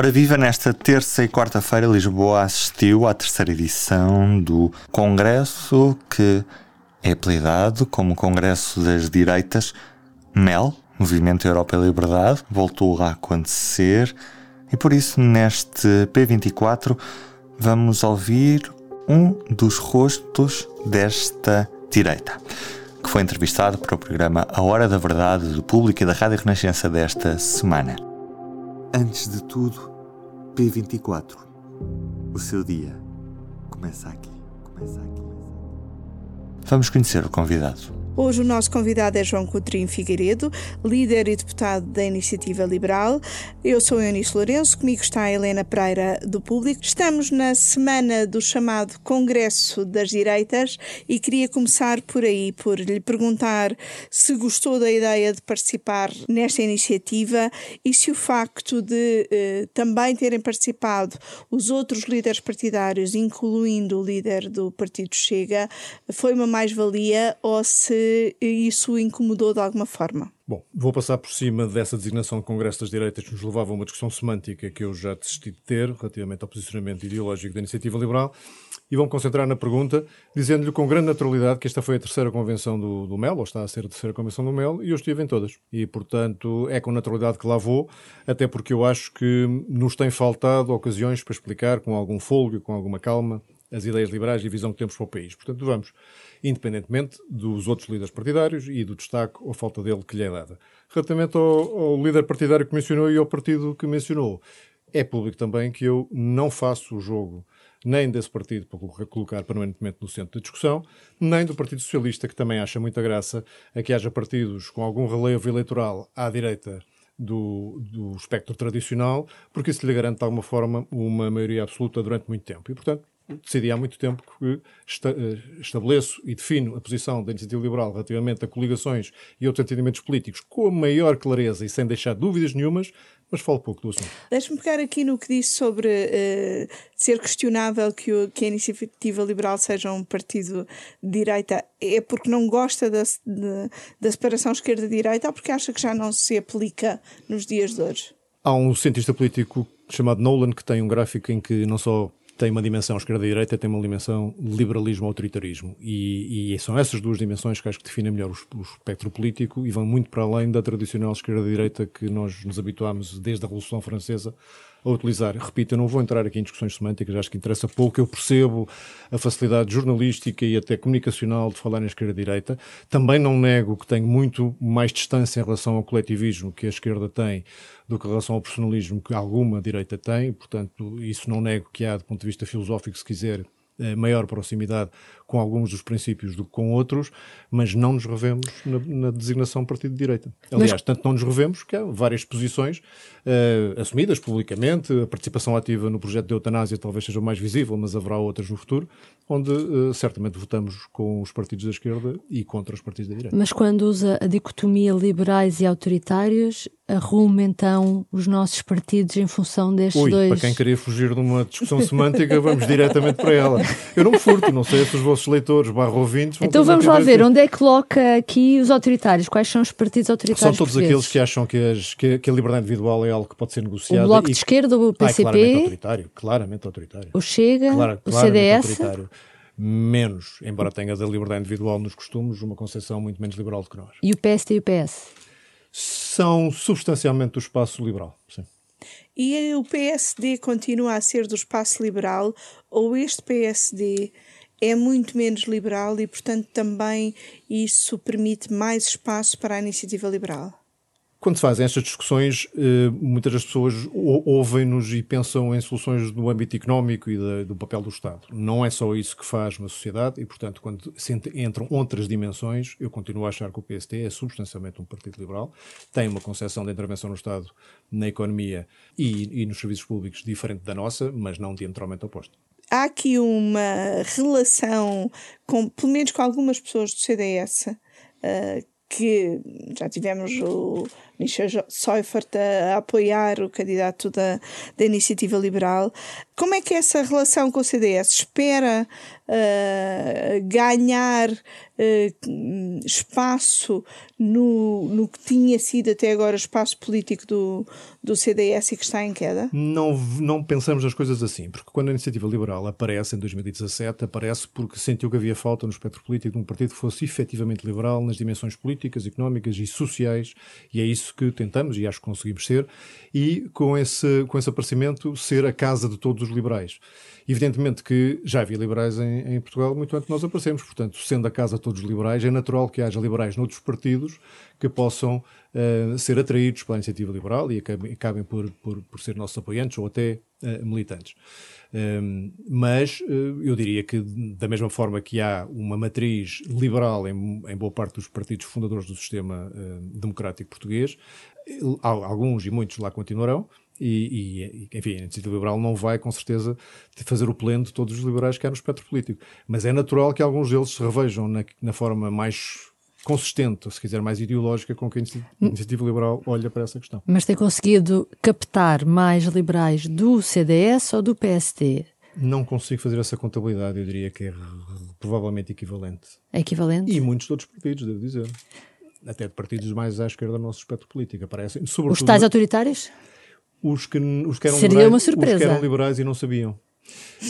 Ora, viva nesta terça e quarta-feira, Lisboa assistiu à terceira edição do Congresso que é apelidado como Congresso das Direitas MEL, Movimento Europa e Liberdade, voltou a acontecer e por isso neste P24 vamos ouvir um dos rostos desta direita, que foi entrevistado para o programa A Hora da Verdade do Público e da Rádio Renascença desta semana. Antes de tudo, P24. O seu dia começa aqui. Começa aqui. Vamos conhecer o convidado. Hoje o nosso convidado é João Coutrinho Figueiredo, líder e deputado da Iniciativa Liberal. Eu sou Eunice Lourenço, comigo está a Helena Pereira do Público. Estamos na semana do chamado Congresso das Direitas e queria começar por aí, por lhe perguntar se gostou da ideia de participar nesta iniciativa e se o facto de eh, também terem participado os outros líderes partidários, incluindo o líder do Partido Chega, foi uma mais-valia ou se isso o incomodou de alguma forma. Bom, vou passar por cima dessa designação de Congresso das Direitas que nos levava a uma discussão semântica que eu já desisti de ter relativamente ao posicionamento ideológico da Iniciativa Liberal e vou-me concentrar na pergunta, dizendo-lhe com grande naturalidade que esta foi a terceira convenção do, do MEL, ou está a ser a terceira convenção do MEL, e eu estive em todas. E, portanto, é com naturalidade que lá vou, até porque eu acho que nos tem faltado ocasiões para explicar com algum folgo, com alguma calma, as ideias liberais e a visão que temos para o país. Portanto, vamos independentemente dos outros líderes partidários e do destaque ou falta dele que lhe é dada. Relativamente ao, ao líder partidário que mencionou e ao partido que mencionou, é público também que eu não faço o jogo nem desse partido para colocar permanentemente no centro da discussão, nem do Partido Socialista, que também acha muita graça a que haja partidos com algum relevo eleitoral à direita do, do espectro tradicional, porque isso lhe garante de alguma forma uma maioria absoluta durante muito tempo. E, portanto, decidi há muito tempo que eh, estabeleço e defino a posição da Iniciativa Liberal relativamente a coligações e outros entendimentos políticos com a maior clareza e sem deixar dúvidas nenhumas, mas falo pouco do assunto. Deixe-me pegar aqui no que disse sobre uh, ser questionável que, o, que, a Iniciativa Liberal seja um partido de direita. É porque não gosta da, de, da separação esquerda-direita ou porque acha que já não se aplica nos dias de hoje? Há um cientista político chamado Nolan que tem um gráfico em que não só tem uma dimensão esquerda-direita, tem uma dimensão liberalismo-autoritarismo. E, e, são essas duas dimensões que acho que definem melhor o, o espectro político e vão muito para além da tradicional esquerda-direita que nós nos habituámos desde a Revolução Francesa a utilizar. Repito, eu não vou entrar aqui em discussões semânticas, acho que interessa pouco. Eu percebo a facilidade jornalística e até comunicacional de falar em esquerda-direita. Também não nego que tenho muito mais distância em relação ao coletivismo que a esquerda tem do que em relação ao personalismo que alguma direita tem. Portanto, isso não nego que há, do ponto de vista filosófico, se quiser, maior proximidade com alguns dos princípios do que com outros, mas não nos revemos na, na designação partido de direita. Aliás, mas... tanto não nos revemos que há várias posições uh, assumidas publicamente, a participação ativa no projeto de eutanásia talvez seja mais visível, mas haverá outras no futuro, onde uh, certamente votamos com os partidos da esquerda e contra os partidos da direita. Mas quando usa a dicotomia liberais e autoritários, arrume então os nossos partidos em função destes Ui, dois. Para quem queria fugir de uma discussão semântica, vamos diretamente para ela. Eu não me furto, não sei se os vossos leitores barra ouvintes. Então vamos lá ver, onde é que coloca aqui os autoritários? Quais são os partidos autoritários? São todos aqueles que acham que, as, que, que, a liberdade individual é algo que pode ser negociado. O Bloco de Esquerda, o PCP. Ah, é claramente autoritário, claramente autoritário. O Chega, Clara, o CDS. Autoritário menos, embora tenha da liberdade individual nos costumes, uma concepção muito menos liberal do que nós. E o PSD e o PS? São substancialmente do espaço liberal, sim. E o PSD continua a ser do espaço liberal ou este PSD é muito menos liberal e, portanto, também isso permite mais espaço para a iniciativa liberal? Quando se fazem estas discussões, eh, muitas das pessoas ouvem-nos e pensam em soluções do âmbito económico e do papel do Estado. Não é só isso que faz uma sociedade e, portanto, quando entram outras dimensões, eu continuo a achar que o PST é substancialmente um partido liberal, tem uma concepção de intervenção no Estado na economia e, e nos serviços públicos diferente da nossa, mas não diametralmente oposta há aqui uma relação, com, pelo menos com algumas pessoas do CDS, uh, que já tivemos o Michel Seufert a, apoiar o candidato da, da Iniciativa Liberal. Como é que é essa relação com o CDS? Espera uh, ganhar uh, espaço no, no que tinha sido até agora espaço político do, do CDS e que está em queda? Não, não pensamos as coisas assim, porque quando a Iniciativa Liberal aparece em 2017, aparece porque sentiu que havia falta no espectro político de um partido que fosse efetivamente liberal nas dimensões políticas, económicas e sociais, e é isso que tentamos e acho que conseguimos ser, e com esse, com esse aparecimento ser a casa de todos os liberais. Evidentemente que já havia liberais em, em Portugal muito antes de nós aparecermos, portanto, sendo a casa de todos os liberais, é natural que haja liberais noutros partidos que possam uh, ser atraídos pela iniciativa liberal e acabem, acabem por, por, por, ser nossos apoiantes ou até uh, militantes. Um, ehm, mas uh, eu diria que, da mesma forma que há uma matriz liberal em, em boa parte dos partidos fundadores do sistema democrático português, alguns e muitos lá continuarão, e, e, enfim, a iniciativa liberal não vai, com certeza, fazer o pleno de todos os liberais que há no espectro político. Mas é natural que alguns deles se revejam na, na forma mais consistente, ou se quiser mais ideológica, com que a iniciativa liberal olha para essa questão. Mas tem conseguido captar mais liberais do CDS ou do PSD? Não consigo fazer essa contabilidade, eu diria que é provavelmente equivalente. É equivalente? E muitos outros partidos, devo dizer. Até de partidos mais à esquerda do nosso espectro político aparecem. Os tais autoritários? Os que, os que eram Seria liberais, uma surpresa. Os que eram liberais e não sabiam.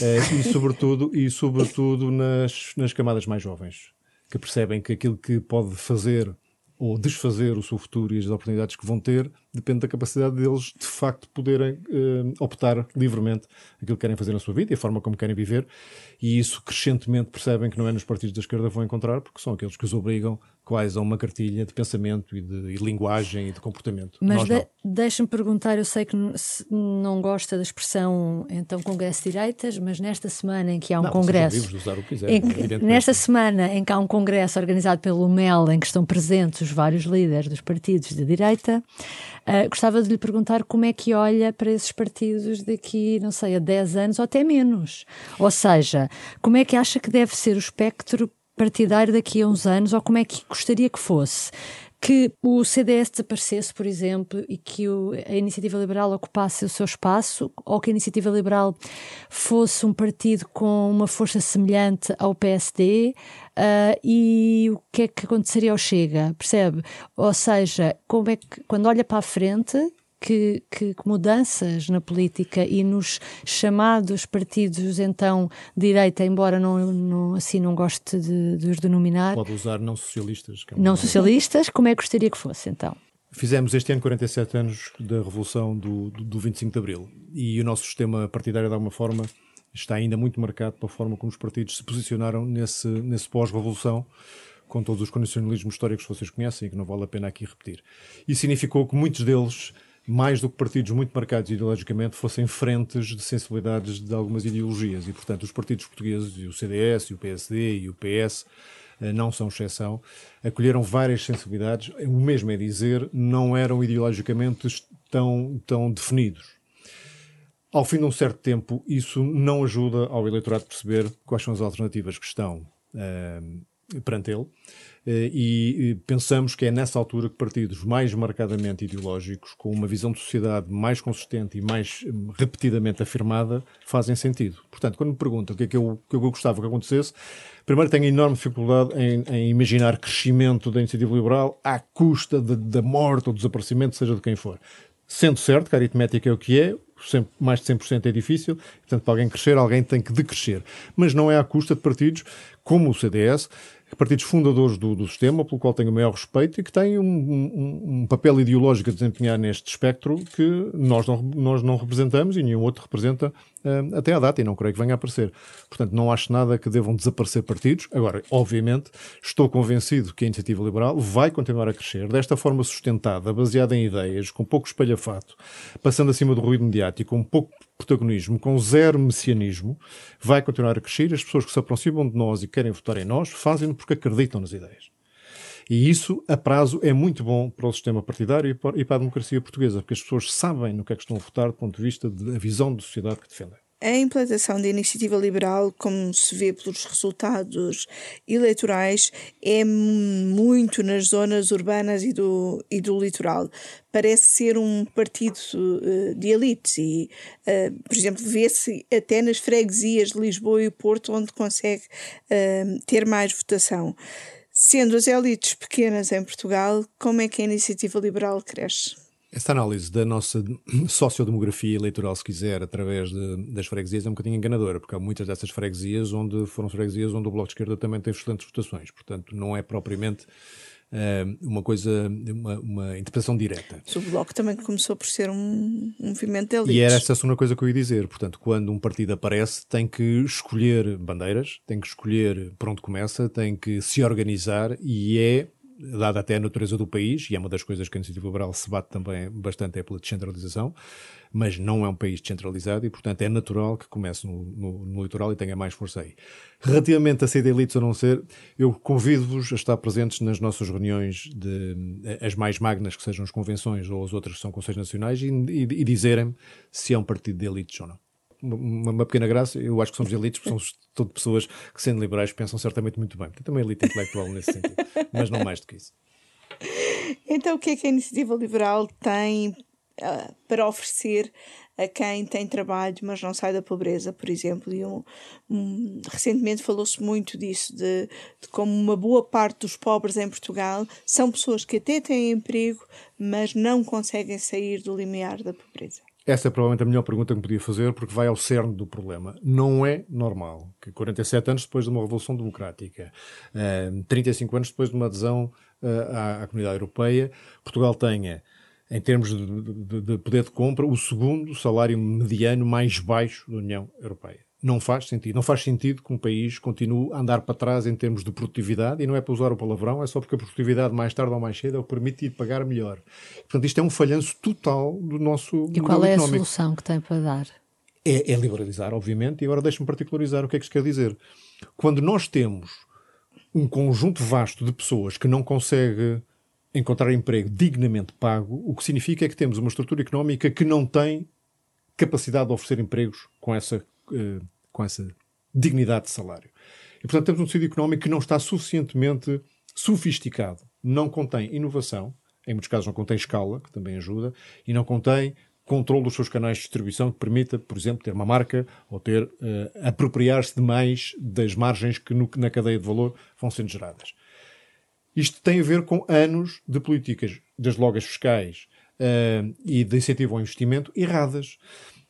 É, e sobretudo, e sobretudo nas, nas camadas mais jovens que percebem que aquilo que pode fazer ou desfazer o seu futuro e as oportunidades que vão ter depende da capacidade deles de facto poderem uh, optar livremente aquilo que querem fazer na sua vida e a forma como querem viver. E isso crescentemente percebem que não é nos partidos da esquerda que vão encontrar porque são aqueles que os obrigam quase a uma cartilha de pensamento e de e linguagem e de comportamento. Mas de, deixa-me perguntar, eu sei que não gosta da expressão então Congresso de Direitas, mas nesta semana em que há um não, congresso, quiser, nesta semana em que há um congresso organizado pelo MEL em que estão presentes os vários líderes dos partidos de direita, uh, gostava de lhe perguntar como é que olha para esses partidos daqui, não sei, a 10 anos ou até menos. Ou seja, como é que acha que deve ser o espectro partidário daqui a uns anos, ou como é que gostaria que fosse? que o CDS desaparecesse, por exemplo, e que o, a Iniciativa Liberal ocupasse o seu espaço, ou que a Iniciativa Liberal fosse um partido com uma força semelhante ao PSD, uh, e o que é que aconteceria ao Chega, percebe? Ou seja, como é que, quando olha para a frente, que, que, que, mudanças na política e nos chamados partidos então direita, embora não, não assim não goste de, de os denominar. Pode usar não socialistas. É não socialistas, como é que gostaria que fosse então? Fizemos este ano 47 anos da Revolução do, do, do 25 de Abril e o nosso sistema partidário, de alguma forma, está ainda muito marcado pela forma como os partidos se posicionaram nesse, nesse pós-revolução com todos os condicionalismos históricos que vocês conhecem e que não vale a pena aqui repetir. Isso significou que muitos deles mais do que partidos muito marcados ideologicamente, fossem frentes de sensibilidades de algumas ideologias. E, portanto, os partidos portugueses, e o CDS, e o PSD, e o PS, eh, não são exceção, acolheram várias sensibilidades. O mesmo é dizer, não eram ideologicamente tão, tão definidos. Ao fim de um certo tempo, isso não ajuda ao eleitorado a perceber quais são as alternativas que estão uh, perante ele eh, e pensamos que é nessa altura que partidos mais marcadamente ideológicos, com uma visão de sociedade mais consistente e mais hum, repetidamente afirmada, fazem sentido. Portanto, quando me perguntam o que é que eu, que eu gostava que acontecesse, primeiro tenho enorme dificuldade em, em imaginar crescimento da iniciativa liberal à custa da morte ou desaparecimento, seja de quem for. Sendo certo que a aritmética é o que é, mais de 100% é difícil, portanto, para alguém crescer, alguém tem que decrescer. Mas não é à custa de partidos como o CDS, partidos fundadores do, do, sistema, pelo qual tenho o maior respeito e que têm um, um, um, papel ideológico a desempenhar neste espectro que nós não, nós não representamos e nenhum outro representa uh, até à data e não creio que venha a aparecer. Portanto, não acho nada que devam desaparecer partidos. Agora, obviamente, estou convencido que a iniciativa liberal vai continuar a crescer desta forma sustentada, baseada em ideias, com pouco espalhafato, passando acima do ruído mediático, com pouco protagonismo, com zero messianismo, vai continuar a crescer. As pessoas que se aproximam de nós e querem votar em nós fazem-no porque acreditam nas ideias. E isso, a prazo, é muito bom para o sistema partidário e para a democracia portuguesa, porque as pessoas sabem no que é que estão a votar do ponto de vista da visão de sociedade que defendem. A implantação da iniciativa liberal, como se vê pelos resultados eleitorais, é muito nas zonas urbanas e do, e do litoral. Parece ser um partido uh, de elites e, uh, por exemplo, vê-se até nas freguesias de Lisboa e Porto, onde consegue uh, ter mais votação. Sendo as elites pequenas em Portugal, como é que a iniciativa liberal cresce? Esta análise da nossa sociodemografia eleitoral, se quiser, através de, das freguesias, é um bocadinho enganadora, porque há muitas dessas freguesias onde foram freguesias onde o Bloco de Esquerda também teve excelentes votações. Portanto, não é propriamente uh, uma coisa, uma, uma, interpretação direta. O Bloco também começou por ser um, um movimento de elites. E era essa a segunda coisa que eu ia dizer. Portanto, quando um partido aparece, tem que escolher bandeiras, tem que escolher por onde começa, tem que se organizar e é dada até a natureza do país, e é uma das coisas que a Iniciativa Liberal se bate também bastante é pela descentralização, mas não é um país descentralizado e, portanto, é natural que comece no, no, no litoral e tenha mais força aí. Relativamente a ser de elites ou não ser, eu convido-vos a estar presentes nas nossas reuniões, de, as mais magnas, que sejam as convenções ou as outras que são conselhos nacionais, e, e, e dizerem se é um partido de elites ou não uma, uma, pequena graça, eu acho que somos elites, porque somos todas pessoas que, sendo liberais, pensam certamente muito bem. Tem também elite intelectual nesse sentido, mas não mais do que isso. Então, o que é que a iniciativa liberal tem uh, para oferecer a quem tem trabalho, mas não sai da pobreza, por exemplo? E um, um, recentemente falou-se muito disso, de, de, como uma boa parte dos pobres em Portugal são pessoas que até têm emprego, mas não conseguem sair do limiar da pobreza. Essa é provavelmente a melhor pergunta que podia fazer, porque vai ao cerne do problema. Não é normal que 47 anos depois de uma revolução democrática, 35 eh, anos depois de uma adesão eh, à, à comunidade europeia, Portugal tenha, em termos de, de, de poder de compra, o segundo salário mediano mais baixo da União Europeia não faz sentido. Não faz sentido que um país continue a andar para trás em termos de produtividade, e não é para usar o palavrão, é só porque a produtividade mais tarde ou mais cedo é o que permite ir pagar melhor. Portanto, isto é um falhanço total do nosso E qual é económico. a solução que tem para dar? É, é liberalizar, obviamente, e agora deixe-me particularizar o que é que isto quer dizer. Quando nós temos um conjunto vasto de pessoas que não consegue encontrar emprego dignamente pago, o que significa é que temos uma estrutura económica que não tem capacidade de oferecer empregos com essa eh, com essa dignidade de salário. E, portanto, temos um tecido económico que não está suficientemente sofisticado, não contém inovação, em muitos casos não contém escala, que também ajuda, e não contém controle dos seus canais de distribuição que permita, por exemplo, ter uma marca ou ter uh, apropriar-se de mais das margens que no, na cadeia de valor vão sendo geradas. Isto tem a ver com anos de políticas, das logas fiscais uh, e de incentivo ao investimento erradas.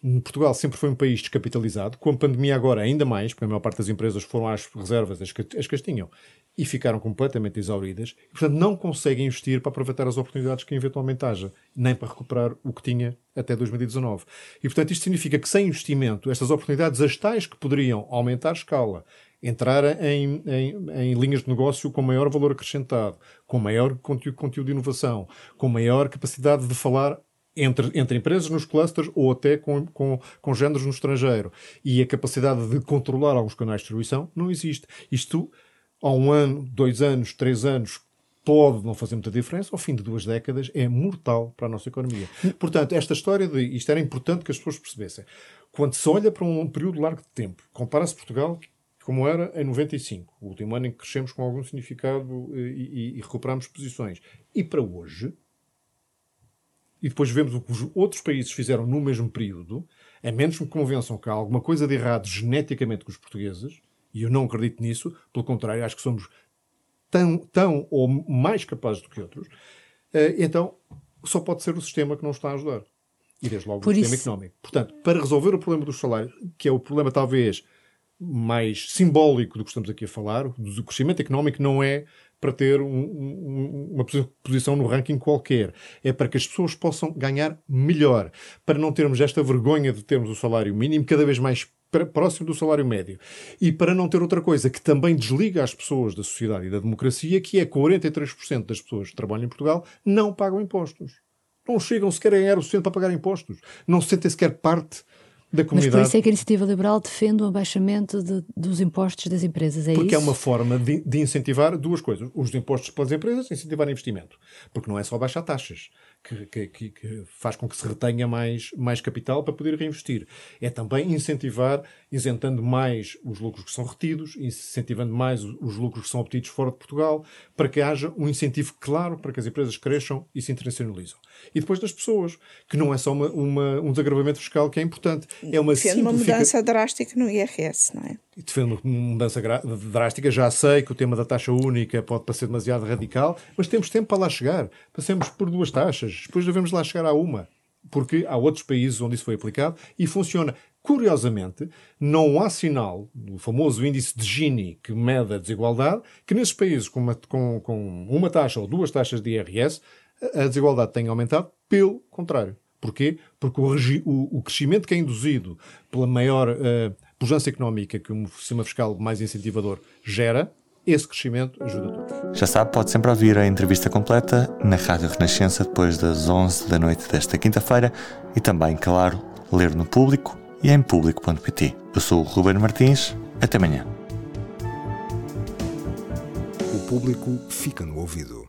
Portugal sempre foi um país descapitalizado, com a pandemia agora ainda mais, porque a maior parte das empresas foram às reservas, as que, as que as tinham, e ficaram completamente exauridas, e, portanto não conseguem investir para aproveitar as oportunidades que eventualmente haja, nem para recuperar o que tinha até 2019. E, portanto, isto significa que sem investimento, estas oportunidades, as tais que poderiam aumentar a escala, entrar em, em, em, linhas de negócio com maior valor acrescentado, com maior conteúdo, conteúdo de inovação, com maior capacidade de falar entre, entre empresas nos clusters ou até com, com, com géneros no estrangeiro. E a capacidade de controlar alguns canais de distribuição não existe. Isto, há um ano, dois anos, três anos, pode não fazer muita diferença, ao fim de duas décadas é mortal para a nossa economia. Portanto, esta história de isto era importante que as pessoas percebessem. Quando se olha para um período largo de tempo, compara-se Portugal como era em 95, o último ano em que crescemos com algum significado eh, e, e, e recuperamos posições. E para hoje, e depois vemos o que os outros países fizeram no mesmo período, a menos que me convençam que há alguma coisa de errado geneticamente com os portugueses, e eu não acredito nisso, pelo contrário, acho que somos tão, tão ou mais capazes do que outros, eh, então só pode ser o sistema que não está a ajudar. E desde logo Por o sistema isso... económico. Portanto, para resolver o problema dos salários, que é o problema talvez mais simbólico do que estamos aqui a falar, o crescimento económico não é para ter um, um, uma posição no ranking qualquer. É para que as pessoas possam ganhar melhor. Para não termos esta vergonha de termos o salário mínimo cada vez mais próximo do salário médio. E para não ter outra coisa que também desliga as pessoas da sociedade e da democracia, que é 43% das pessoas que trabalham em Portugal não pagam impostos. Não chegam sequer a ganhar o suficiente para pagar impostos. Não se sentem sequer parte da comunidade. Mas por isso é que a Iniciativa Liberal defende o abaixamento de, dos impostos das empresas, é Porque isso? é uma forma de, de, incentivar duas coisas. Os impostos para as empresas incentivar investimento. Porque não é só baixar taxas. que, que, que, faz com que se retenha mais, mais capital para poder reinvestir. É também incentivar, isentando mais os lucros que são retidos, incentivando mais os lucros que são obtidos fora de Portugal, para que haja um incentivo claro para que as empresas cresçam e se internacionalizam. E depois das pessoas, que não é só uma, uma um desagravamento fiscal que é importante, é uma Defende uma mudança drástica no IRS, não é? Defende uma mudança drástica. Já sei que o tema da taxa única pode parecer demasiado radical, mas temos tempo para lá chegar. Passemos por duas taxas, depois devemos lá chegar a uma. Porque há outros países onde isso foi aplicado e funciona. Curiosamente, não há sinal do famoso índice de Gini que mede a desigualdade, que nesses países com uma, com, com uma taxa ou duas taxas de IRS, a desigualdade tenha aumentado. Pelo contrário. Porquê? Porque o, o, o crescimento que é induzido pela maior uh, pujança económica que um sistema fiscal mais incentivador gera, esse crescimento ajuda todos. Já sabe, pode sempre ouvir a entrevista completa na Rádio Renascença depois das 11 da noite desta quinta-feira e também, claro, ler no público e em público.pt. Eu sou o Ruben Martins. Até amanhã. O público fica no ouvido.